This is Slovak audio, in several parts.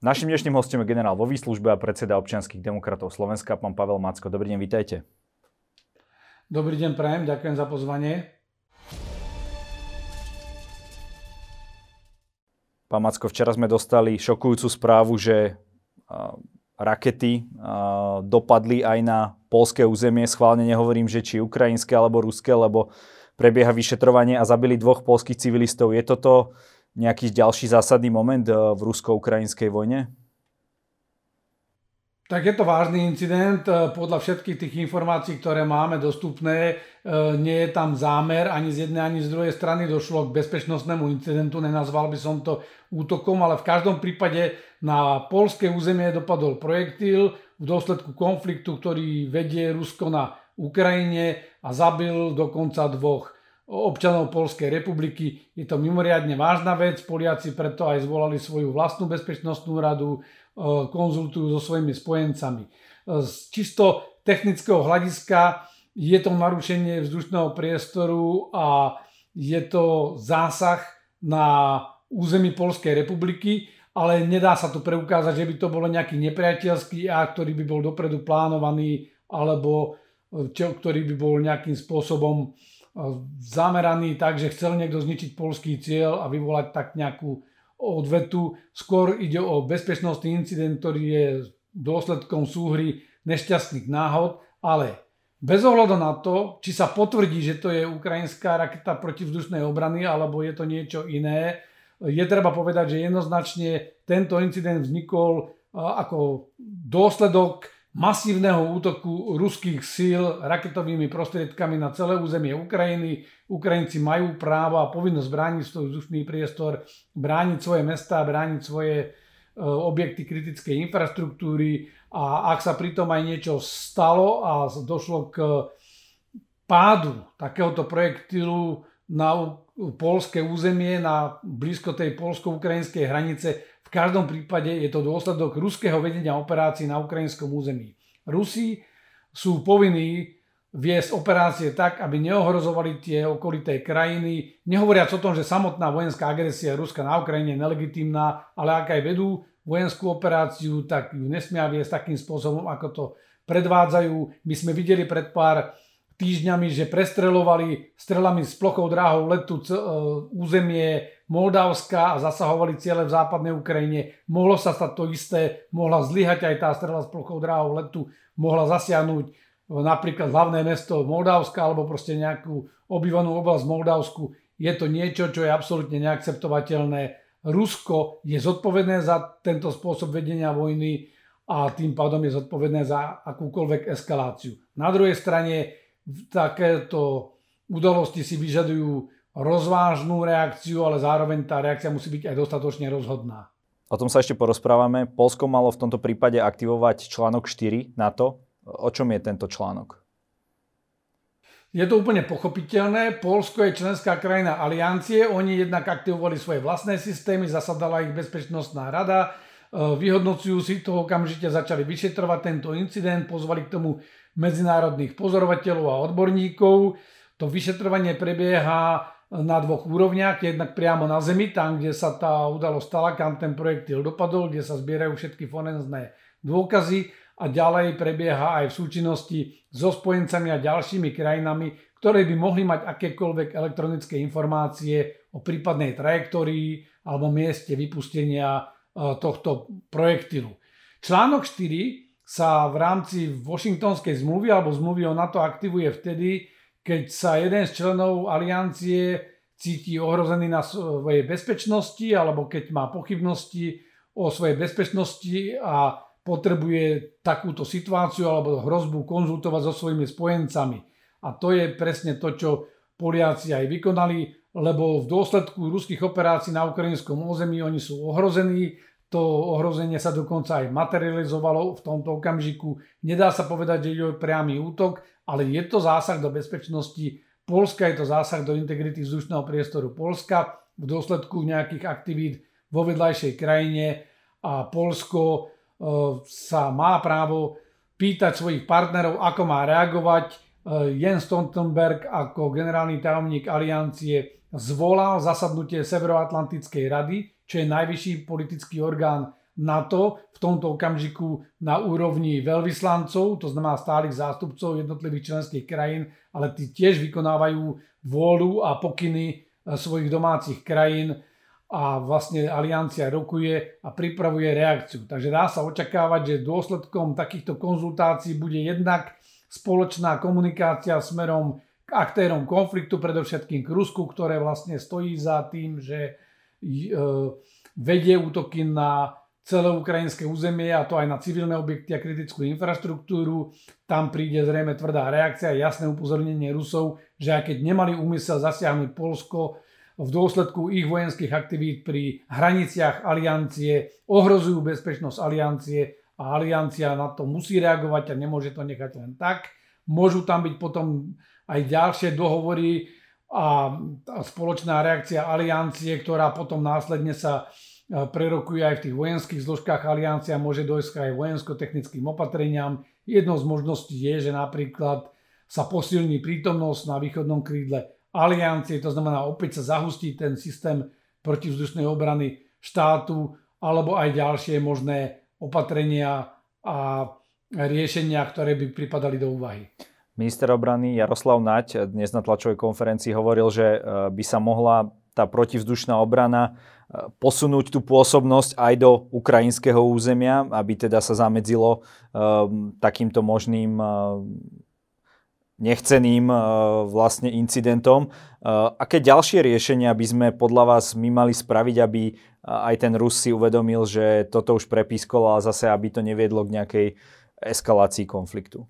Našim dnešným hostom je generál vo výslužbe a predseda občianských demokratov Slovenska, pán Pavel Macko. Dobrý deň, vítajte. Dobrý deň, prajem, ďakujem za pozvanie. Pán Macko, včera sme dostali šokujúcu správu, že rakety dopadli aj na polské územie. Schválne nehovorím, že či ukrajinské alebo ruské, lebo prebieha vyšetrovanie a zabili dvoch polských civilistov. Je toto nejaký ďalší zásadný moment eh, v rusko-ukrajinskej vojne? Tak je to vážny incident. Eh, podľa všetkých tých informácií, ktoré máme dostupné, eh, nie je tam zámer ani z jednej, ani z druhej strany. Došlo k bezpečnostnému incidentu, nenazval by som to útokom, ale v každom prípade na polské územie dopadol projektil v dôsledku konfliktu, ktorý vedie Rusko na Ukrajine a zabil dokonca dvoch občanov Polskej republiky. Je to mimoriadne vážna vec, Poliaci preto aj zvolali svoju vlastnú bezpečnostnú radu, e, konzultujú so svojimi spojencami. E, z čisto technického hľadiska je to narušenie vzdušného priestoru a je to zásah na území Polskej republiky, ale nedá sa tu preukázať, že by to bolo nejaký nepriateľský akt, ktorý by bol dopredu plánovaný alebo e, čo, ktorý by bol nejakým spôsobom zameraný tak, že chcel niekto zničiť polský cieľ a vyvolať tak nejakú odvetu. Skôr ide o bezpečnostný incident, ktorý je dôsledkom súhry nešťastných náhod, ale bez ohľadu na to, či sa potvrdí, že to je ukrajinská raketa protivzdušnej obrany alebo je to niečo iné, je treba povedať, že jednoznačne tento incident vznikol ako dôsledok masívneho útoku ruských síl raketovými prostriedkami na celé územie Ukrajiny. Ukrajinci majú právo a povinnosť brániť svoj vzdušný priestor, brániť svoje mesta, brániť svoje e, objekty kritickej infraštruktúry a ak sa pritom aj niečo stalo a došlo k pádu takéhoto projektilu na polské územie, na blízko tej polsko-ukrajinskej hranice, v každom prípade je to dôsledok ruského vedenia operácií na ukrajinskom území. Rusi sú povinní viesť operácie tak, aby neohrozovali tie okolité krajiny, nehovoriac o tom, že samotná vojenská agresia Ruska na Ukrajine je nelegitímna, ale ak aj vedú vojenskú operáciu, tak ju nesmia viesť takým spôsobom, ako to predvádzajú. My sme videli pred pár týždňami, že prestrelovali strelami s plochou dráhou letu e, územie Moldavska a zasahovali ciele v západnej Ukrajine. Mohlo sa stať to isté, mohla zlyhať aj tá strela s plochou dráhou letu, mohla zasiahnuť napríklad hlavné mesto Moldavska alebo proste nejakú obývanú oblasť v Moldavsku. Je to niečo, čo je absolútne neakceptovateľné. Rusko je zodpovedné za tento spôsob vedenia vojny a tým pádom je zodpovedné za akúkoľvek eskaláciu. Na druhej strane takéto udalosti si vyžadujú rozvážnu reakciu, ale zároveň tá reakcia musí byť aj dostatočne rozhodná. O tom sa ešte porozprávame. Polsko malo v tomto prípade aktivovať článok 4 NATO. O čom je tento článok? Je to úplne pochopiteľné. Polsko je členská krajina aliancie. Oni jednak aktivovali svoje vlastné systémy, zasadala ich bezpečnostná rada. E, vyhodnocujú si to, okamžite začali vyšetrovať tento incident, pozvali k tomu medzinárodných pozorovateľov a odborníkov. To vyšetrovanie prebieha na dvoch úrovniach, jednak priamo na Zemi, tam, kde sa tá udalosť stala, kam ten projektil dopadol, kde sa zbierajú všetky forenzné dôkazy a ďalej prebieha aj v súčinnosti so spojencami a ďalšími krajinami, ktoré by mohli mať akékoľvek elektronické informácie o prípadnej trajektórii alebo mieste vypustenia e, tohto projektilu. Článok 4 sa v rámci Washingtonskej zmluvy alebo zmluvy o NATO aktivuje vtedy, keď sa jeden z členov aliancie cíti ohrozený na svojej bezpečnosti alebo keď má pochybnosti o svojej bezpečnosti a potrebuje takúto situáciu alebo hrozbu konzultovať so svojimi spojencami. A to je presne to, čo Poliaci aj vykonali, lebo v dôsledku ruských operácií na ukrajinskom území oni sú ohrození, to ohrozenie sa dokonca aj materializovalo v tomto okamžiku. Nedá sa povedať, že je priamy útok, ale je to zásah do bezpečnosti Polska, je to zásah do integrity vzdušného priestoru Polska v dôsledku nejakých aktivít vo vedľajšej krajine a Polsko e, sa má právo pýtať svojich partnerov, ako má reagovať. E, Jens Stoltenberg ako generálny tajomník aliancie zvolal zasadnutie Severoatlantickej rady, čo je najvyšší politický orgán NATO v tomto okamžiku na úrovni veľvyslancov, to znamená stálych zástupcov jednotlivých členských krajín, ale tí tiež vykonávajú vôľu a pokyny e, svojich domácich krajín a vlastne aliancia rokuje a pripravuje reakciu. Takže dá sa očakávať, že dôsledkom takýchto konzultácií bude jednak spoločná komunikácia smerom k aktérom konfliktu, predovšetkým k Rusku, ktoré vlastne stojí za tým, že vedie útoky na celé ukrajinské územie a to aj na civilné objekty a kritickú infraštruktúru. Tam príde zrejme tvrdá reakcia, jasné upozornenie Rusov, že aj keď nemali úmysel zasiahnuť Polsko, v dôsledku ich vojenských aktivít pri hraniciach aliancie ohrozujú bezpečnosť aliancie a aliancia na to musí reagovať a nemôže to nechať len tak. Môžu tam byť potom aj ďalšie dohovory a spoločná reakcia aliancie, ktorá potom následne sa prerokuje aj v tých vojenských zložkách aliancia, môže dojsť aj vojensko-technickým opatreniam. Jednou z možností je, že napríklad sa posilní prítomnosť na východnom krídle aliancie, to znamená opäť sa zahustí ten systém protivzdušnej obrany štátu, alebo aj ďalšie možné opatrenia a riešenia, ktoré by pripadali do úvahy. Minister obrany Jaroslav Naď dnes na tlačovej konferencii hovoril, že e, by sa mohla tá protivzdušná obrana posunúť tú pôsobnosť aj do ukrajinského územia, aby teda sa zamedzilo um, takýmto možným nechceným vlastne incidentom. Aké ďalšie riešenia by sme podľa vás my mali spraviť, aby aj ten Rus si uvedomil, že toto už prepískolo a zase aby to neviedlo k nejakej eskalácii konfliktu?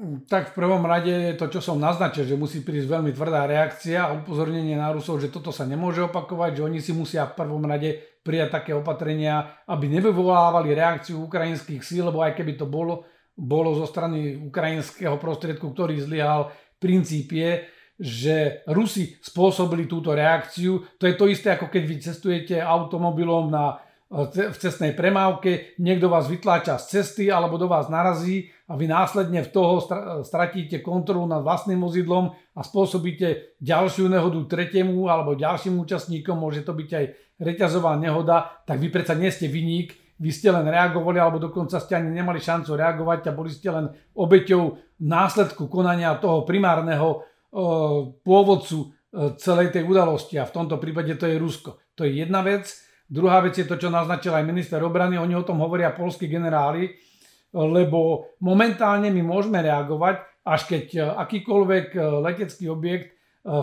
Tak v prvom rade je to, čo som naznačil, že musí prísť veľmi tvrdá reakcia a upozornenie na Rusov, že toto sa nemôže opakovať, že oni si musia v prvom rade prijať také opatrenia, aby nevyvolávali reakciu ukrajinských síl, lebo aj keby to bolo, bolo zo strany ukrajinského prostriedku, ktorý zlyhal, princíp je, že Rusi spôsobili túto reakciu. To je to isté, ako keď vy cestujete automobilom na v cestnej premávke, niekto vás vytláča z cesty alebo do vás narazí a vy následne v toho stratíte kontrolu nad vlastným vozidlom a spôsobíte ďalšiu nehodu tretiemu alebo ďalším účastníkom, môže to byť aj reťazová nehoda, tak vy predsa nie ste vyník, vy ste len reagovali alebo dokonca ste ani nemali šancu reagovať a boli ste len obeťou následku konania toho primárneho pôvodcu e, celej tej udalosti a v tomto prípade to je Rusko. To je jedna vec. Druhá vec je to, čo naznačil aj minister obrany, oni o tom hovoria polskí generáli, lebo momentálne my môžeme reagovať, až keď e, akýkoľvek e, letecký objekt e,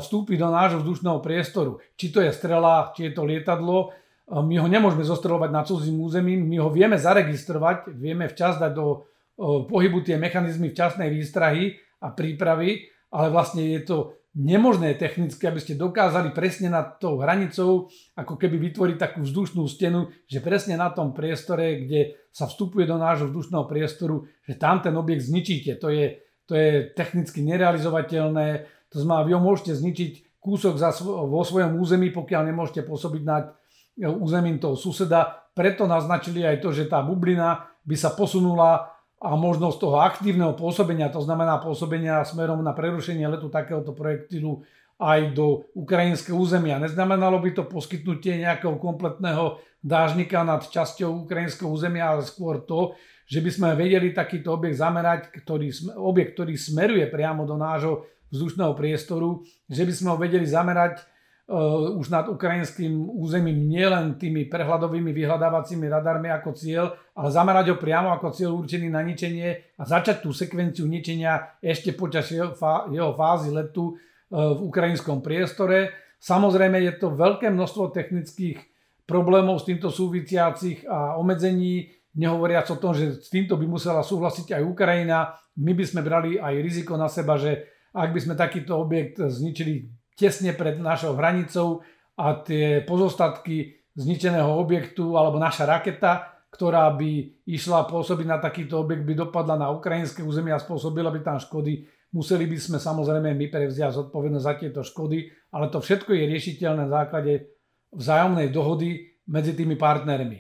vstúpi do nášho vzdušného priestoru. Či to je strela, či je to lietadlo, my ho nemôžeme zostrelovať na cudzím území, my ho vieme zaregistrovať, vieme včas dať do pohybu tie mechanizmy včasnej výstrahy a prípravy, ale vlastne je to nemožné technicky, aby ste dokázali presne nad tou hranicou ako keby vytvoriť takú vzdušnú stenu, že presne na tom priestore, kde sa vstupuje do nášho vzdušného priestoru, že tam ten objekt zničíte. To je, to je technicky nerealizovateľné. To znamená, vy ho môžete zničiť kúsok za, vo svojom území, pokiaľ nemôžete pôsobiť nad e, územím toho suseda. Preto naznačili aj to, že tá bublina by sa posunula a možnosť toho aktívneho pôsobenia, to znamená pôsobenia smerom na prerušenie letu takéhoto projektilu aj do ukrajinského územia. Neznamenalo by to poskytnutie nejakého kompletného dážnika nad časťou ukrajinského územia, ale skôr to, že by sme vedeli takýto objekt zamerať, ktorý, objekt, ktorý smeruje priamo do nášho vzdušného priestoru, že by sme ho vedeli zamerať už nad ukrajinským územím nielen tými prehľadovými vyhľadávacími radarmi ako cieľ, ale zamerať ho priamo ako cieľ určený na ničenie a začať tú sekvenciu ničenia ešte počas jeho, fá, jeho fázy letu uh, v ukrajinskom priestore. Samozrejme je to veľké množstvo technických problémov s týmto súvisiacich a obmedzení, nehovoriac o tom, že s týmto by musela súhlasiť aj Ukrajina. My by sme brali aj riziko na seba, že ak by sme takýto objekt zničili tesne pred našou hranicou a tie pozostatky zničeného objektu alebo naša raketa, ktorá by išla pôsobiť na takýto objekt, by dopadla na ukrajinské územie a spôsobila by tam škody. Museli by sme samozrejme my prevziať zodpovednosť za tieto škody, ale to všetko je riešiteľné na základe vzájomnej dohody medzi tými partnermi.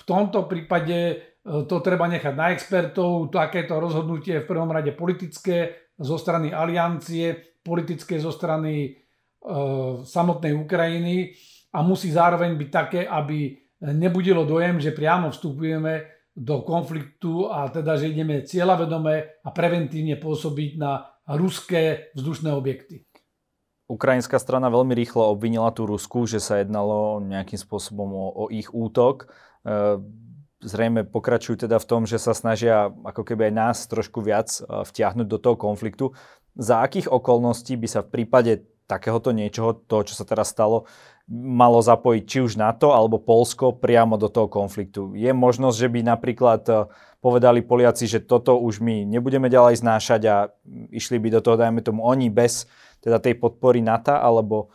V tomto prípade e, to treba nechať na expertov, takéto rozhodnutie je v prvom rade politické zo strany aliancie, politické zo strany samotnej Ukrajiny a musí zároveň byť také, aby nebudilo dojem, že priamo vstupujeme do konfliktu a teda, že ideme cieľavedome a preventívne pôsobiť na ruské vzdušné objekty. Ukrajinská strana veľmi rýchlo obvinila tú Rusku, že sa jednalo nejakým spôsobom o, o ich útok. E, zrejme pokračujú teda v tom, že sa snažia ako keby aj nás trošku viac e, vtiahnuť do toho konfliktu. Za akých okolností by sa v prípade takéhoto niečoho, to, čo sa teraz stalo, malo zapojiť či už NATO alebo Polsko priamo do toho konfliktu. Je možnosť, že by napríklad e, povedali Poliaci, že toto už my nebudeme ďalej znášať a išli by do toho, dajme tomu, oni bez teda tej podpory NATO, alebo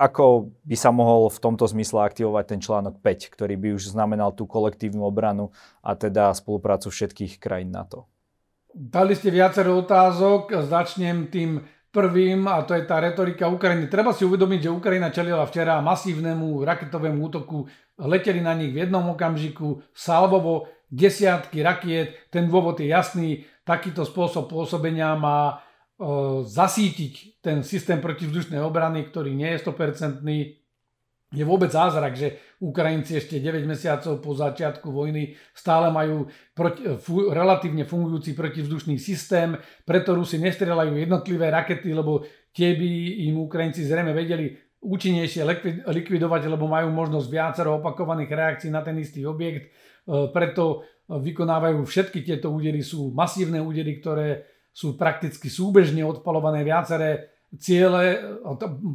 ako by sa mohol v tomto zmysle aktivovať ten článok 5, ktorý by už znamenal tú kolektívnu obranu a teda spoluprácu všetkých krajín NATO? Dali ste viacero otázok, začnem tým prvým a to je tá retorika Ukrajiny. Treba si uvedomiť, že Ukrajina čelila včera masívnemu raketovému útoku. Leteli na nich v jednom okamžiku salvovo desiatky rakiet. Ten dôvod je jasný. Takýto spôsob pôsobenia má e, zasítiť ten systém protivzdušnej obrany, ktorý nie je 100% je vôbec zázrak, že Ukrajinci ešte 9 mesiacov po začiatku vojny stále majú proti, fu, relatívne fungujúci protivzdušný systém, preto Rusi nestrelajú jednotlivé rakety, lebo tie by im Ukrajinci zrejme vedeli účinnejšie likvidovať, lebo majú možnosť viacero opakovaných reakcií na ten istý objekt. E, preto vykonávajú všetky tieto údery, sú masívne údery, ktoré sú prakticky súbežne odpalované viaceré ciele,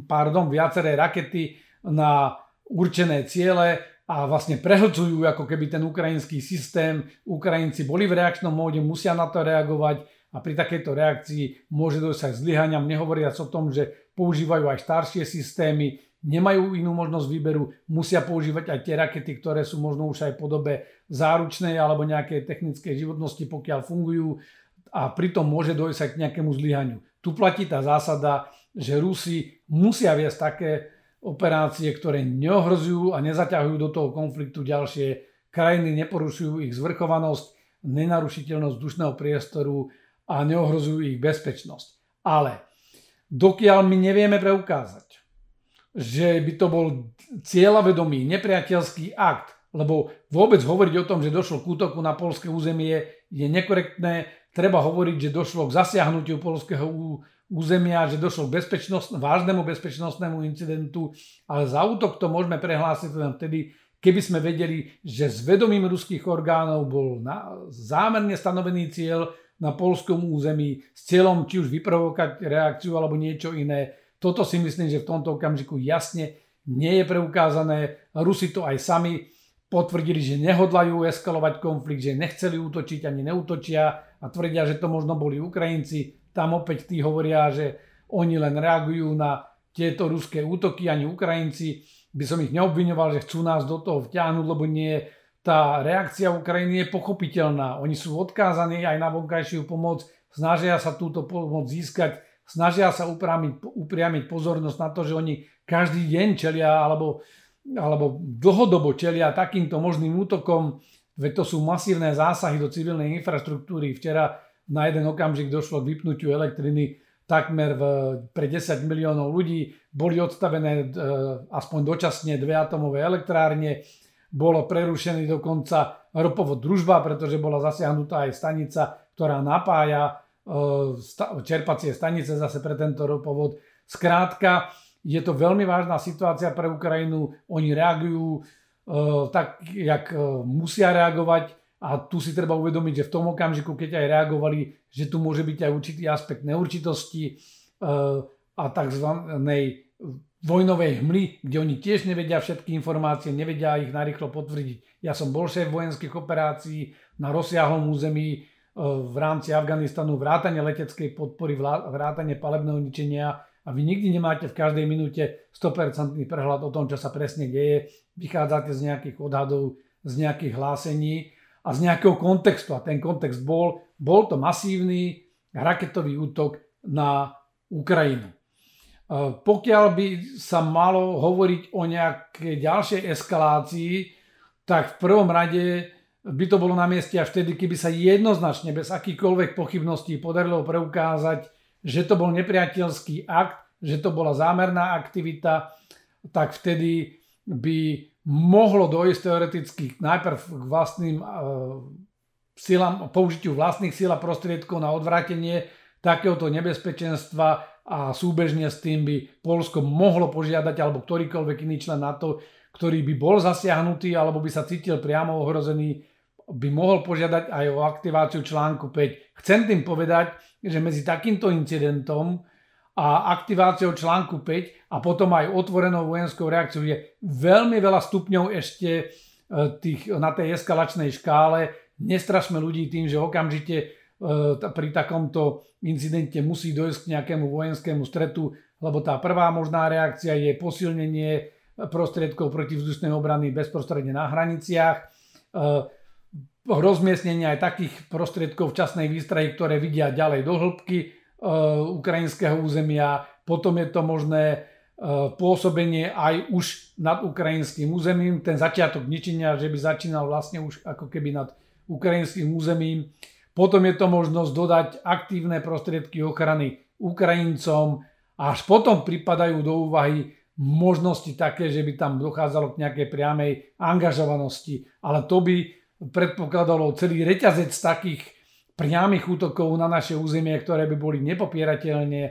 pardon, viaceré rakety, na určené ciele a vlastne prehlcujú ako keby ten ukrajinský systém. Ukrajinci boli v reakčnom móde, musia na to reagovať a pri takejto reakcii môže dojsť aj zlyhaniam, nehovoriac o tom, že používajú aj staršie systémy, nemajú inú možnosť výberu, musia používať aj tie rakety, ktoré sú možno už aj podobe záručnej alebo nejakej technickej životnosti, pokiaľ fungujú a pritom môže dojsť aj k nejakému zlyhaniu. Tu platí tá zásada, že Rusi musia viesť také operácie, ktoré neohrozujú a nezaťahujú do toho konfliktu ďalšie krajiny, neporušujú ich zvrchovanosť, nenarušiteľnosť vzdušného priestoru a neohrozujú ich bezpečnosť. Ale dokiaľ my nevieme preukázať, že by to bol cieľavedomý nepriateľský akt, lebo vôbec hovoriť o tom, že došlo k útoku na polské územie je nekorektné. Treba hovoriť, že došlo k zasiahnutiu polského územia, že došlo k bezpečnosť, vážnemu bezpečnostnému incidentu, ale za útok to môžeme prehlásiť len vtedy, keby sme vedeli, že s vedomím ruských orgánov bol na, zámerne stanovený cieľ na polskom území s cieľom či už vyprovokať reakciu alebo niečo iné. Toto si myslím, že v tomto okamžiku jasne nie je preukázané. Rusi to aj sami potvrdili, že nehodlajú eskalovať konflikt, že nechceli útočiť ani neútočia a tvrdia, že to možno boli Ukrajinci tam opäť tí hovoria, že oni len reagujú na tieto ruské útoky, ani Ukrajinci. By som ich neobviňoval, že chcú nás do toho vťahnuť, lebo nie tá reakcia Ukrajiny je pochopiteľná. Oni sú odkázaní aj na vonkajšiu pomoc, snažia sa túto pomoc získať, snažia sa upriamiť, upriamiť pozornosť na to, že oni každý deň čelia alebo, alebo dlhodobo čelia takýmto možným útokom, veď to sú masívne zásahy do civilnej infraštruktúry. Včera na jeden okamžik došlo k vypnutiu elektriny takmer v, pre 10 miliónov ľudí. Boli odstavené e, aspoň dočasne dve atomové elektrárne. Bolo prerušený dokonca ropovod družba, pretože bola zasiahnutá aj stanica, ktorá napája e, čerpacie stanice zase pre tento ropovod. Skrátka, je to veľmi vážna situácia pre Ukrajinu. Oni reagujú e, tak, jak musia reagovať a tu si treba uvedomiť, že v tom okamžiku, keď aj reagovali, že tu môže byť aj určitý aspekt neurčitosti uh, a tzv. vojnovej hmly, kde oni tiež nevedia všetky informácie, nevedia ich narýchlo potvrdiť. Ja som bol šéf vojenských operácií na rozsiahlom území uh, v rámci Afganistanu, vrátane leteckej podpory, vrátane palebného ničenia a vy nikdy nemáte v každej minúte 100% prehľad o tom, čo sa presne deje. Vychádzate z nejakých odhadov, z nejakých hlásení a z nejakého kontextu. A ten kontext bol, bol to masívny raketový útok na Ukrajinu. E, pokiaľ by sa malo hovoriť o nejakej ďalšej eskalácii, tak v prvom rade by to bolo na mieste až vtedy, keby sa jednoznačne bez akýchkoľvek pochybností podarilo preukázať, že to bol nepriateľský akt, že to bola zámerná aktivita, tak vtedy by mohlo dojsť teoreticky najprv k vlastným e, silám, použitiu vlastných síl a prostriedkov na odvrátenie takéhoto nebezpečenstva a súbežne s tým by Polsko mohlo požiadať alebo ktorýkoľvek iný člen NATO, ktorý by bol zasiahnutý alebo by sa cítil priamo ohrozený, by mohol požiadať aj o aktiváciu článku 5. Chcem tým povedať, že medzi takýmto incidentom a aktiváciou článku 5 a potom aj otvorenou vojenskou reakciou je veľmi veľa stupňov ešte e, tých, na tej eskalačnej škále. Nestrašme ľudí tým, že okamžite e, pri takomto incidente musí dojsť k nejakému vojenskému stretu, lebo tá prvá možná reakcia je posilnenie prostriedkov protivzdušnej obrany bezprostredne na hraniciach, e, rozmiestnenie aj takých prostriedkov včasnej výstrahy, ktoré vidia ďalej do hĺbky, ukrajinského územia, potom je to možné eh, pôsobenie aj už nad ukrajinským územím, ten začiatok ničenia, že by začínal vlastne už ako keby nad ukrajinským územím. Potom je to možnosť dodať aktívne prostriedky ochrany Ukrajincom a až potom pripadajú do úvahy možnosti také, že by tam dochádzalo k nejakej priamej angažovanosti. Ale to by predpokladalo celý reťazec takých priamých útokov na naše územie, ktoré by boli nepopierateľne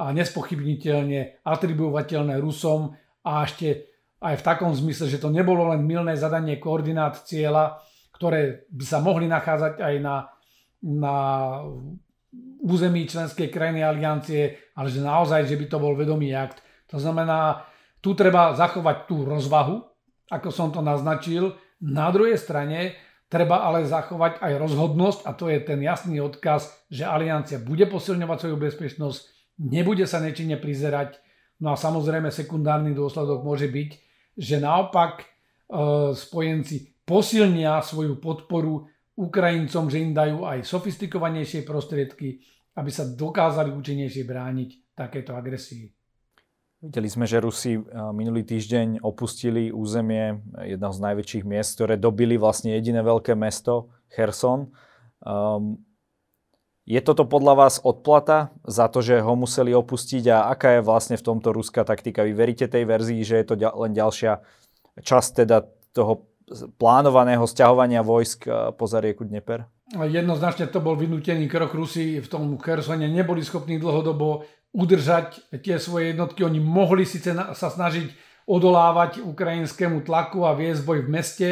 a nespochybniteľne atribuovateľné Rusom a ešte aj v takom zmysle, že to nebolo len milné zadanie koordinát cieľa, ktoré by sa mohli nachádzať aj na, na území členskej krajiny aliancie, ale že naozaj, že by to bol vedomý akt. To znamená, tu treba zachovať tú rozvahu, ako som to naznačil. Na druhej strane Treba ale zachovať aj rozhodnosť a to je ten jasný odkaz, že aliancia bude posilňovať svoju bezpečnosť, nebude sa nečine prizerať. No a samozrejme sekundárny dôsledok môže byť, že naopak e, spojenci posilnia svoju podporu Ukrajincom, že im dajú aj sofistikovanejšie prostriedky, aby sa dokázali účinnejšie brániť takéto agresii. Videli sme, že Rusi eh, minulý týždeň opustili územie jedného z najväčších miest, ktoré dobili vlastne jediné veľké mesto, Kherson. Um, je toto podľa vás odplata za to, že ho museli opustiť a aká je vlastne v tomto ruská taktika? Vy veríte tej verzii, že je to len ďalšia časť teda toho plánovaného stiahovania vojsk eh, po zarieku Dneper? Jednoznačne to bol vynútený krok Rusi v tom Khersone. Neboli schopní dlhodobo udržať tie svoje jednotky. Oni mohli síce sa snažiť odolávať ukrajinskému tlaku a viesť boj v meste,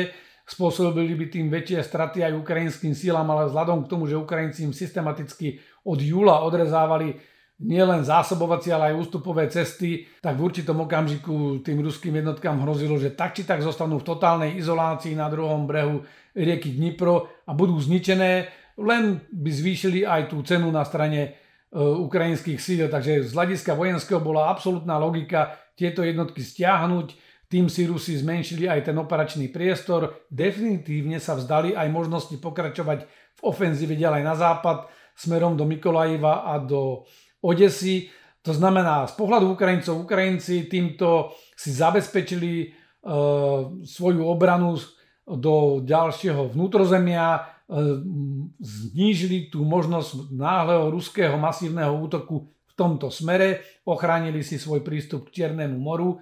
spôsobili by tým väčšie straty aj ukrajinským sílam, ale vzhľadom k tomu, že Ukrajinci im systematicky od júla odrezávali nielen zásobovacie, ale aj ústupové cesty, tak v určitom okamžiku tým ruským jednotkám hrozilo, že tak či tak zostanú v totálnej izolácii na druhom brehu rieky Dnipro a budú zničené, len by zvýšili aj tú cenu na strane ukrajinských síl. Takže z hľadiska vojenského bola absolútna logika tieto jednotky stiahnuť, tým si Rusi zmenšili aj ten operačný priestor, definitívne sa vzdali aj možnosti pokračovať v ofenzíve ďalej na západ, smerom do Mikolajiva a do Odesy. To znamená, z pohľadu Ukrajincov, Ukrajinci týmto si zabezpečili e, svoju obranu do ďalšieho vnútrozemia, znížili tú možnosť náhleho ruského masívneho útoku v tomto smere, ochránili si svoj prístup k Čiernemu moru. E,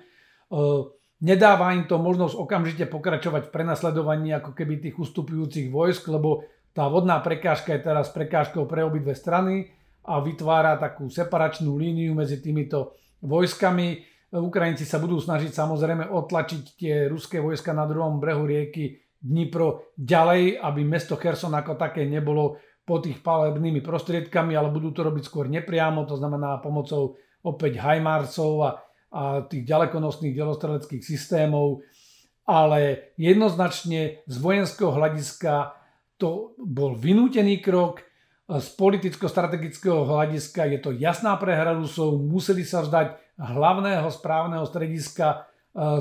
nedáva im to možnosť okamžite pokračovať v prenasledovaní ako keby tých ustupujúcich vojsk, lebo tá vodná prekážka je teraz prekážkou pre obidve strany a vytvára takú separačnú líniu medzi týmito vojskami. Ukrajinci sa budú snažiť samozrejme otlačiť tie ruské vojska na druhom brehu rieky Dnipro ďalej, aby mesto Kherson ako také nebolo pod tých palebnými prostriedkami, ale budú to robiť skôr nepriamo, to znamená pomocou opäť hajmárcov a, a tých ďalekonosných delostreleckých systémov. Ale jednoznačne z vojenského hľadiska to bol vynútený krok, z politicko-strategického hľadiska je to jasná prehra Rusov, museli sa vzdať hlavného správneho strediska e,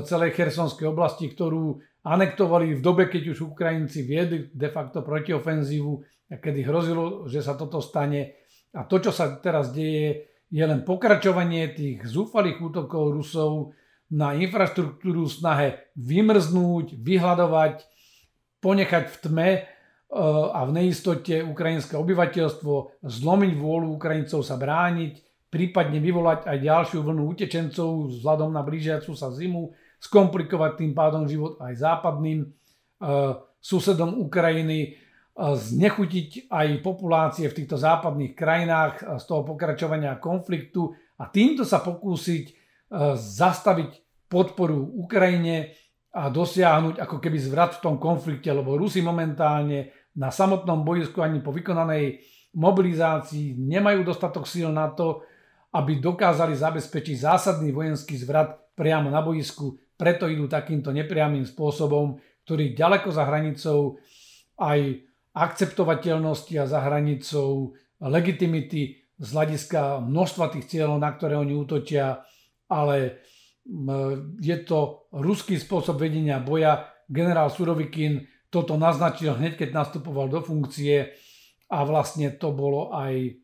celej Chersonskej oblasti, ktorú anektovali v dobe, keď už Ukrajinci viedli de facto protiofenzívu a kedy hrozilo, že sa toto stane. A to, čo sa teraz deje, je len pokračovanie tých zúfalých útokov Rusov na infraštruktúru snahe vymrznúť, vyhľadovať, ponechať v tme e, a v neistote ukrajinské obyvateľstvo, zlomiť vôľu Ukrajincov sa brániť, prípadne vyvolať aj ďalšiu vlnu utečencov vzhľadom na blížiacu sa zimu skomplikovať tým pádom život aj západným susedom Ukrajiny, znechutiť aj populácie v týchto západných krajinách z toho pokračovania konfliktu a týmto sa pokúsiť zastaviť podporu Ukrajine a dosiahnuť ako keby zvrat v tom konflikte, lebo Rusi momentálne na samotnom bojisku ani po vykonanej mobilizácii nemajú dostatok síl na to, aby dokázali zabezpečiť zásadný vojenský zvrat priamo na boisku, preto idú takýmto nepriamým spôsobom, ktorý ďaleko za hranicou aj akceptovateľnosti a za hranicou legitimity z hľadiska množstva tých cieľov, na ktoré oni útočia, ale je to ruský spôsob vedenia boja. Generál Surovikin toto naznačil hneď, keď nastupoval do funkcie a vlastne to bolo aj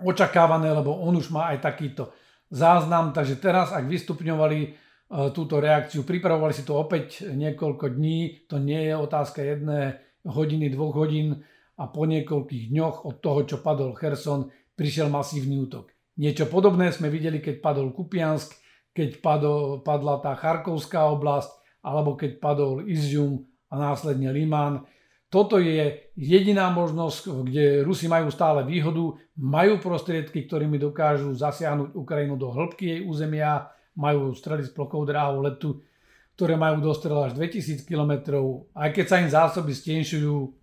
očakávané, lebo on už má aj takýto záznam. Takže teraz, ak vystupňovali túto reakciu, pripravovali si to opäť niekoľko dní, to nie je otázka jedné hodiny, dvoch hodín a po niekoľkých dňoch od toho, čo padol Kherson, prišiel masívny útok. Niečo podobné sme videli, keď padol Kupiansk, keď padol, padla tá Charkovská oblasť, alebo keď padol Izium a následne Liman. Toto je jediná možnosť, kde Rusi majú stále výhodu, majú prostriedky, ktorými dokážu zasiahnuť Ukrajinu do hĺbky jej územia, majú strely s plochou dráhou letu, ktoré majú dostrel až 2000 km. Aj keď sa im zásoby stenšujú,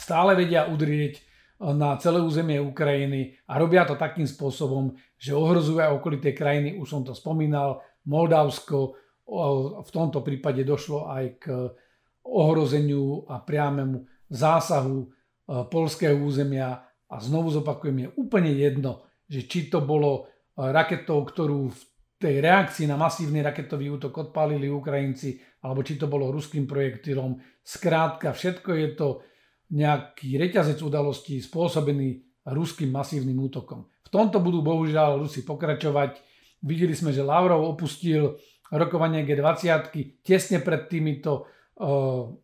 stále vedia udrieť na celé územie Ukrajiny a robia to takým spôsobom, že ohrozujú aj okolité krajiny, už som to spomínal, Moldavsko, v tomto prípade došlo aj k ohrozeniu a priamému zásahu e, polského územia a znovu zopakujem, je úplne jedno, že či to bolo e, raketou, ktorú v tej reakcii na masívny raketový útok odpálili Ukrajinci, alebo či to bolo ruským projektilom. Skrátka, všetko je to nejaký reťazec udalostí spôsobený ruským masívnym útokom. V tomto budú bohužiaľ Rusi pokračovať. Videli sme, že Lavrov opustil rokovanie G20 tesne pred týmito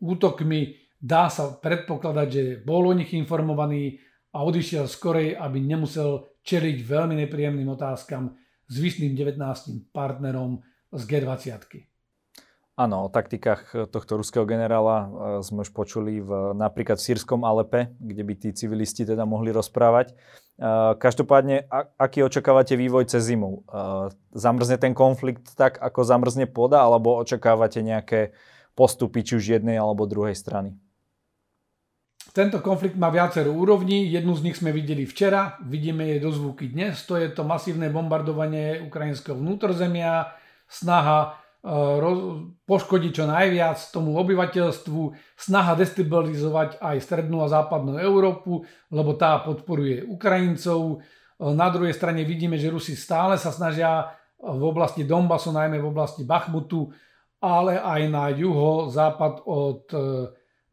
útokmi. Dá sa predpokladať, že bol o nich informovaný a odišiel skorej, aby nemusel čeliť veľmi nepríjemným otázkam s vyšným 19. partnerom z G20. Áno, o taktikách tohto ruského generála sme už počuli v, napríklad v sírskom Alepe, kde by tí civilisti teda mohli rozprávať. Každopádne, aký očakávate vývoj cez zimu? Zamrzne ten konflikt tak, ako zamrzne pôda, alebo očakávate nejaké postupy či už jednej alebo druhej strany. Tento konflikt má viacero úrovní, jednu z nich sme videli včera, vidíme jej dozvuky dnes, to je to masívne bombardovanie ukrajinského vnútrozemia, snaha e, poškodiť čo najviac tomu obyvateľstvu, snaha destabilizovať aj strednú a západnú Európu, lebo tá podporuje Ukrajincov. E, na druhej strane vidíme, že Rusi stále sa snažia v oblasti Donbasu, najmä v oblasti Bachmutu, ale aj na juho, západ od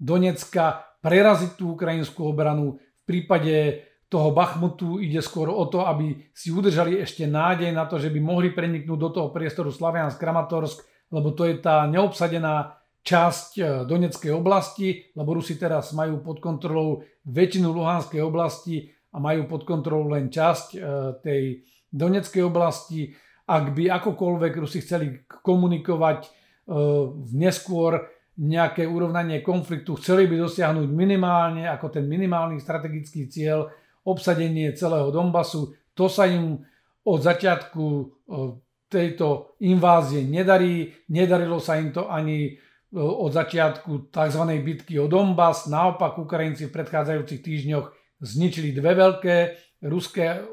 Donecka, preraziť tú ukrajinskú obranu. V prípade toho Bachmutu ide skôr o to, aby si udržali ešte nádej na to, že by mohli preniknúť do toho priestoru Slaviansk, Kramatorsk, lebo to je tá neobsadená časť e, Doneckej oblasti, lebo Rusi teraz majú pod kontrolou väčšinu Luhanskej oblasti a majú pod kontrolou len časť e, tej Doneckej oblasti. Ak by akokoľvek Rusi chceli komunikovať neskôr nejaké urovnanie konfliktu, chceli by dosiahnuť minimálne ako ten minimálny strategický cieľ obsadenie celého Donbasu. To sa im od začiatku tejto invázie nedarí. Nedarilo sa im to ani od začiatku tzv. bitky o Donbass. Naopak Ukrajinci v predchádzajúcich týždňoch zničili dve veľké ruské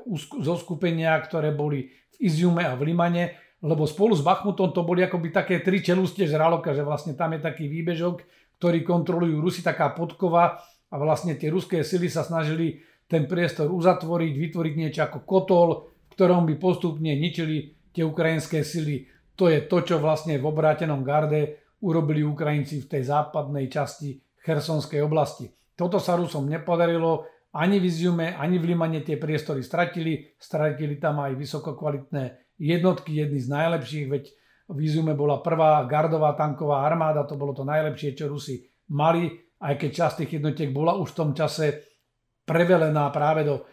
zoskupenia, ktoré boli v Iziume a v Limane lebo spolu s Bachmutom to boli akoby také tri čelustie žraloka, že vlastne tam je taký výbežok, ktorý kontrolujú Rusi, taká podkova a vlastne tie ruské sily sa snažili ten priestor uzatvoriť, vytvoriť niečo ako kotol, v ktorom by postupne ničili tie ukrajinské sily. To je to, čo vlastne v obrátenom garde urobili Ukrajinci v tej západnej časti Chersonskej oblasti. Toto sa Rusom nepodarilo, ani v Iziume, ani v Limane tie priestory stratili, stratili tam aj vysokokvalitné jednotky, jedny z najlepších, veď v Izume bola prvá gardová tanková armáda, to bolo to najlepšie, čo Rusi mali, aj keď časť tých jednotiek bola už v tom čase prevelená práve do e,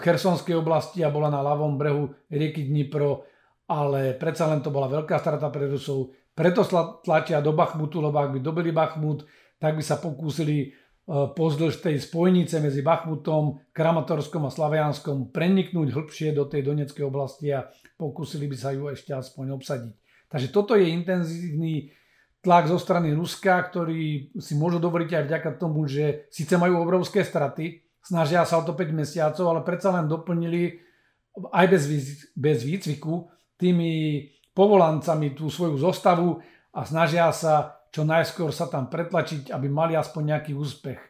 Chersonskej oblasti a bola na ľavom brehu rieky Dnipro, ale predsa len to bola veľká strata pre Rusov. preto tlačia do Bachmutu, lebo ak by dobili Bachmut, tak by sa pokúsili pozdĺž tej spojnice medzi Bachmutom, Kramatorskom a Slavianskom preniknúť hĺbšie do tej Donetskej oblasti a pokúsili by sa ju ešte aspoň obsadiť. Takže toto je intenzívny tlak zo strany Ruska, ktorý si môžu dovoliť aj vďaka tomu, že síce majú obrovské straty, snažia sa o to 5 mesiacov, ale predsa len doplnili aj bez, bez výcviku tými povolancami tú svoju zostavu a snažia sa čo najskôr sa tam pretlačiť, aby mali aspoň nejaký úspech. E,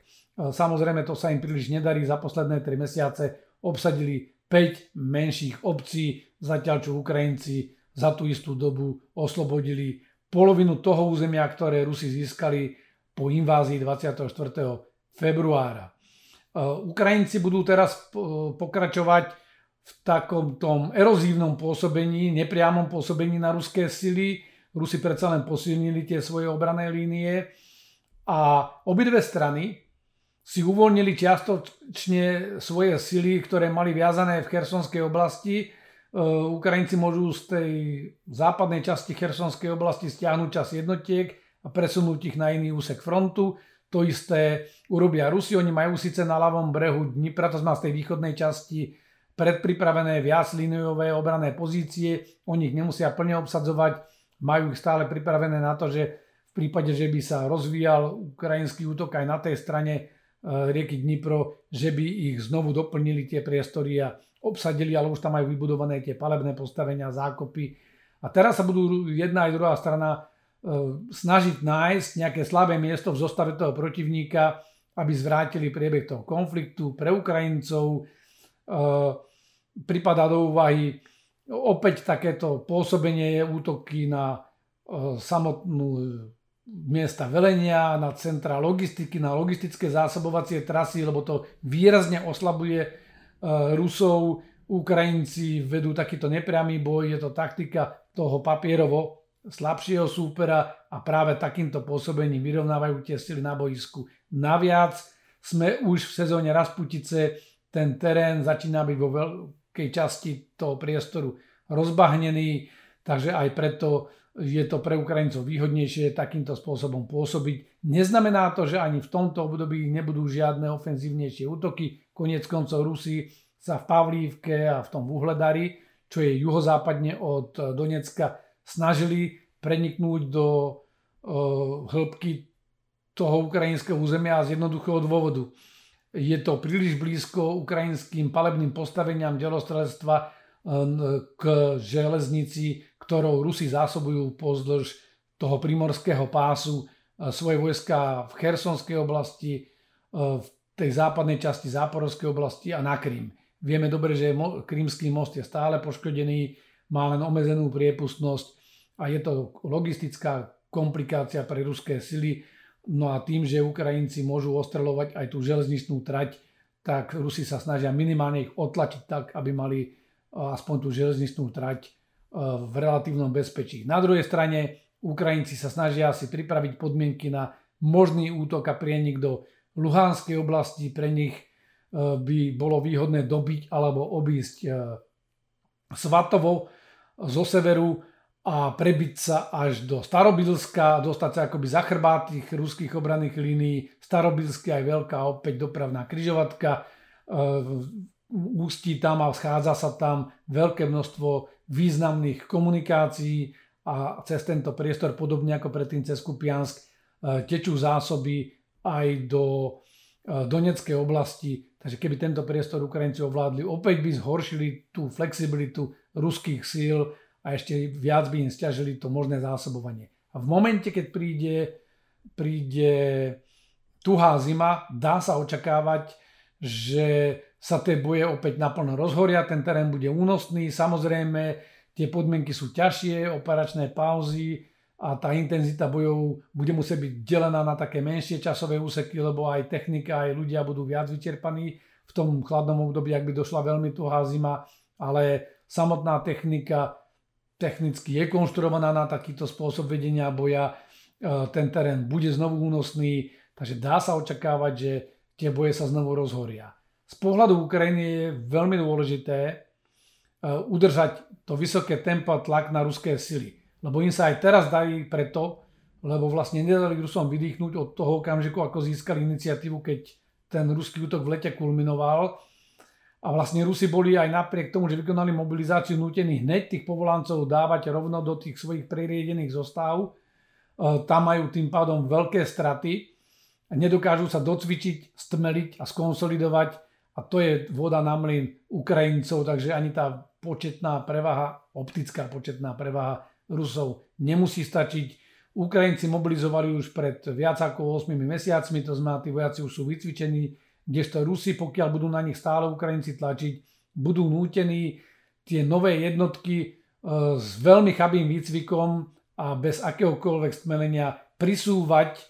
samozrejme, to sa im príliš nedarí. Za posledné 3 mesiace obsadili 5 menších obcí, zatiaľ čo Ukrajinci za tú istú dobu oslobodili polovinu toho územia, ktoré Rusi získali po invázii 24. februára. E, Ukrajinci budú teraz pokračovať v takom tom erozívnom pôsobení, nepriamom pôsobení na ruské sily, Rusi predsa len posilnili tie svoje obrané línie a obidve strany si uvoľnili čiastočne svoje sily, ktoré mali viazané v Chersonskej oblasti. E, Ukrajinci môžu z tej západnej časti Chersonskej oblasti stiahnuť čas jednotiek a presunúť ich na iný úsek frontu. To isté urobia Rusi. Oni majú síce na ľavom brehu Dnipra, to znamená z tej východnej časti, predpripravené viac líniové obrané pozície. Oni ich nemusia plne obsadzovať majú ich stále pripravené na to, že v prípade, že by sa rozvíjal ukrajinský útok aj na tej strane e, rieky Dnipro, že by ich znovu doplnili tie priestory a obsadili, ale už tam majú vybudované tie palebné postavenia, zákopy. A teraz sa budú jedna aj druhá strana e, snažiť nájsť nejaké slabé miesto v zostave toho protivníka, aby zvrátili priebeh toho konfliktu pre Ukrajincov. E, pripadá do úvahy Opäť takéto pôsobenie je útoky na e, samotnú miesta velenia, na centra logistiky, na logistické zásobovacie trasy, lebo to výrazne oslabuje e, Rusov. Ukrajinci vedú takýto nepriamy boj, je to taktika toho papierovo slabšieho súpera a práve takýmto pôsobením vyrovnávajú tie sily na boisku. Naviac sme už v sezóne Rasputice, ten terén začína byť vo veľkej časti toho priestoru rozbahnený, takže aj preto je to pre Ukrajincov výhodnejšie takýmto spôsobom pôsobiť. Neznamená to, že ani v tomto období nebudú žiadne ofenzívnejšie útoky. Konec koncov Rusi sa v Pavlívke a v tom Vuhledari, čo je juhozápadne od Donecka, snažili preniknúť do hĺbky toho ukrajinského územia z jednoduchého dôvodu. Je to príliš blízko ukrajinským palebným postaveniam delostrelectva k železnici, ktorou Rusi zásobujú pozdĺž toho primorského pásu svoje vojska v Chersonskej oblasti, v tej západnej časti Záporovskej oblasti a na Krym. Vieme dobre, že Krymský most je stále poškodený, má len obmedzenú priepustnosť a je to logistická komplikácia pre ruské sily. No a tým, že Ukrajinci môžu ostreľovať aj tú železničnú trať, tak Rusi sa snažia minimálne ich otlačiť tak, aby mali aspoň tú železničnú trať e, v relatívnom bezpečí. Na druhej strane Ukrajinci sa snažia si pripraviť podmienky na možný útok a prienik do Luhanskej oblasti. Pre nich e, by bolo výhodné dobiť alebo obísť e, Svatovo zo severu a prebiť sa až do Starobilska, dostať sa akoby za chrbát tých ruských obranných línií. Starobilsky aj veľká opäť dopravná kryžovatka ústí tam a schádza sa tam veľké množstvo významných komunikácií a cez tento priestor, podobne ako predtým cez Kupiansk, e, tečú zásoby aj do e, Doneckej oblasti. Takže keby tento priestor Ukrajinci ovládli, opäť by zhoršili tú flexibilitu ruských síl a ešte viac by im stiažili to možné zásobovanie. A v momente, keď príde, príde tuhá zima, dá sa očakávať, že sa tie boje opäť naplno rozhoria, ten terén bude únosný, samozrejme tie podmienky sú ťažšie, operačné pauzy a tá intenzita bojov bude musieť byť delená na také menšie časové úseky, lebo aj technika, aj ľudia budú viac vyčerpaní v tom chladnom období, ak by došla veľmi tuhá zima, ale samotná technika technicky je konštruovaná na takýto spôsob vedenia boja, e, ten terén bude znovu únosný, takže dá sa očakávať, že tie boje sa znovu rozhoria z pohľadu Ukrajiny je veľmi dôležité eh, udržať to vysoké tempo a tlak na ruské sily. lebo im sa aj teraz darí preto, lebo vlastne nedali Rusom vydýchnuť od toho okamžiku, ako získali iniciatívu, keď ten ruský útok v lete kulminoval. A vlastne Rusi boli aj napriek tomu, že vykonali mobilizáciu nutení hneď tých povolancov dávať rovno do tých svojich preriedených zostáv. E, tam majú tým pádom veľké straty nedokážu sa docvičiť, stmeliť a skonsolidovať a to je voda na mlyn Ukrajincov, takže ani tá početná prevaha, optická početná prevaha Rusov nemusí stačiť. Ukrajinci mobilizovali už pred viac ako 8 mesiacmi, to znamená, tí vojaci už sú vycvičení, kdežto Rusi, pokiaľ budú na nich stále Ukrajinci tlačiť, budú nútení tie nové jednotky e, s veľmi chabým výcvikom a bez akéhokoľvek stmelenia prisúvať e,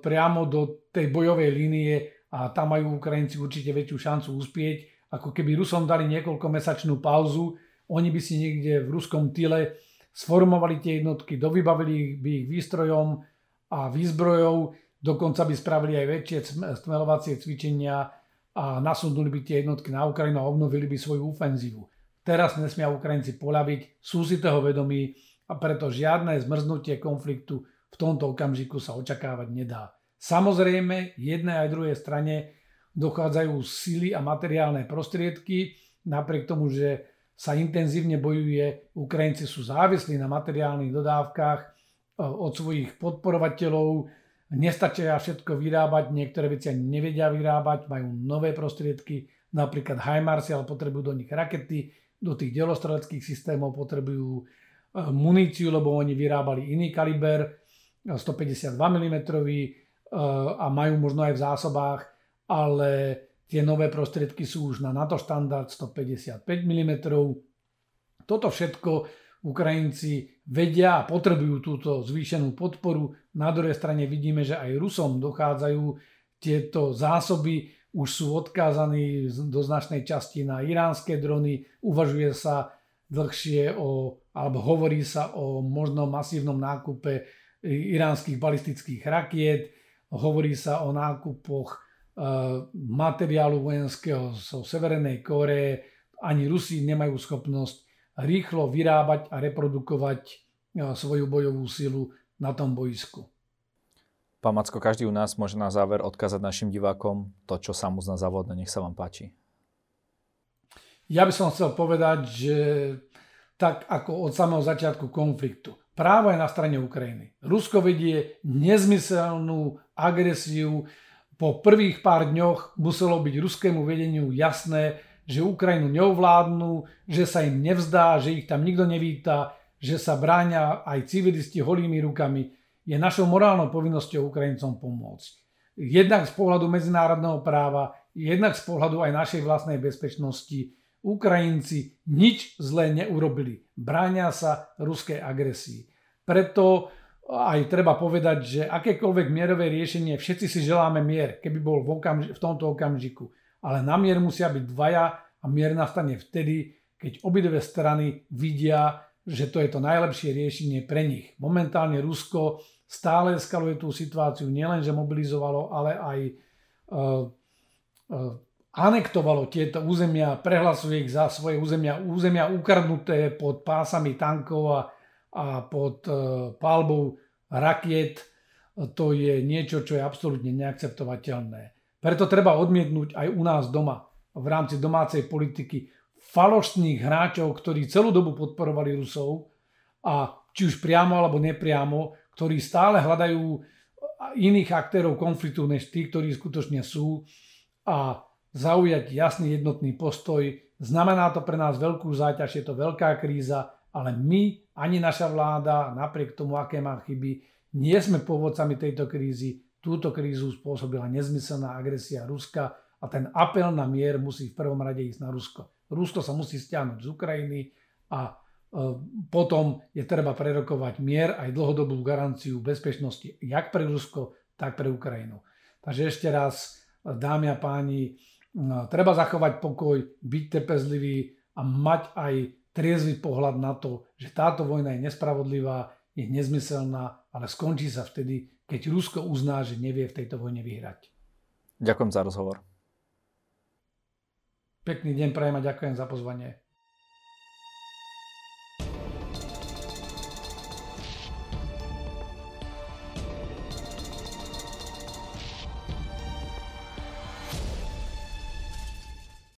priamo do tej bojovej línie a tam majú Ukrajinci určite väčšiu šancu uspieť, ako keby Rusom dali niekoľkomesačnú pauzu, oni by si niekde v ruskom tyle sformovali tie jednotky, dovybavili by ich výstrojom a výzbrojou, dokonca by spravili aj väčšie stmelovacie cvičenia a nasunuli by tie jednotky na Ukrajinu a obnovili by svoju ofenzívu. Teraz nesmia Ukrajinci poľaviť, sú si toho vedomí a preto žiadne zmrznutie konfliktu v tomto okamžiku sa očakávať nedá. Samozrejme, jednej aj druhej strane dochádzajú síly a materiálne prostriedky, napriek tomu, že sa intenzívne bojuje, Ukrajinci sú závislí na materiálnych dodávkach e, od svojich podporovateľov, nestačia všetko vyrábať, niektoré veci ani nevedia vyrábať, majú nové prostriedky, napríklad HIMARS, ale potrebujú do nich rakety, do tých delostreleckých systémov potrebujú e, muníciu, lebo oni vyrábali iný kaliber, 152 mm, a majú možno aj v zásobách, ale tie nové prostriedky sú už na NATO štandard 155 mm. Toto všetko Ukrajinci vedia a potrebujú túto zvýšenú podporu. Na druhej strane vidíme, že aj Rusom dochádzajú tieto zásoby, už sú odkázaní do značnej časti na iránske drony. Uvažuje sa dlhšie o, alebo hovorí sa o možnom masívnom nákupe iránskych balistických rakiet Hovorí sa o nákupoch e, materiálu vojenského zo Severnej Kóre. Ani Rusi nemajú schopnosť rýchlo vyrábať a reprodukovať e, svoju bojovú silu na tom boisku. Pán Macko, každý u nás môže na záver odkázať našim divákom to, čo sa mu zna závodne. Nech sa vám páči. Ja by som chcel povedať, že tak ako od samého začiatku konfliktu, právo je na strane Ukrajiny. Rusko vedie nezmyselnú agresiu. Po prvých pár dňoch muselo byť ruskému vedeniu jasné, že Ukrajinu neovládnu, že sa im nevzdá, že ich tam nikto nevíta, že sa bráňa aj civilisti holými rukami. Je našou morálnou povinnosťou Ukrajincom pomôcť. Jednak z pohľadu medzinárodného práva, jednak z pohľadu aj našej vlastnej bezpečnosti. Ukrajinci nič zlé neurobili. Bráňa sa ruskej agresii. Preto aj treba povedať, že akékoľvek mierové riešenie, všetci si želáme mier, keby bol v, okamž- v tomto okamžiku. Ale na mier musia byť dvaja a mier nastane vtedy, keď obidve strany vidia, že to je to najlepšie riešenie pre nich. Momentálne Rusko stále eskaluje tú situáciu, nielenže mobilizovalo, ale aj uh, uh, anektovalo tieto územia, prehlasuje ich za svoje územia, územia ukradnuté pod pásami tankov a a pod e, palbou rakiet to je niečo, čo je absolútne neakceptovateľné. Preto treba odmietnúť aj u nás doma v rámci domácej politiky falošných hráčov, ktorí celú dobu podporovali Rusov a či už priamo alebo nepriamo, ktorí stále hľadajú iných aktérov konfliktu než tí, ktorí skutočne sú a zaujať jasný jednotný postoj. Znamená to pre nás veľkú záťaž, je to veľká kríza, ale my ani naša vláda, napriek tomu, aké má chyby, nie sme pôvodcami tejto krízy. Túto krízu spôsobila nezmyselná agresia Ruska a ten apel na mier musí v prvom rade ísť na Rusko. Rusko sa musí stiahnuť z Ukrajiny a e, potom je treba prerokovať mier aj dlhodobú garanciu bezpečnosti jak pre Rusko, tak pre Ukrajinu. Takže ešte raz, dámy a páni, treba zachovať pokoj, byť trpezlivý a mať aj triezvy pohľad na to, že táto vojna je nespravodlivá, je nezmyselná, ale skončí sa vtedy, keď Rusko uzná, že nevie v tejto vojne vyhrať. Ďakujem za rozhovor. Pekný deň prajem a ďakujem za pozvanie.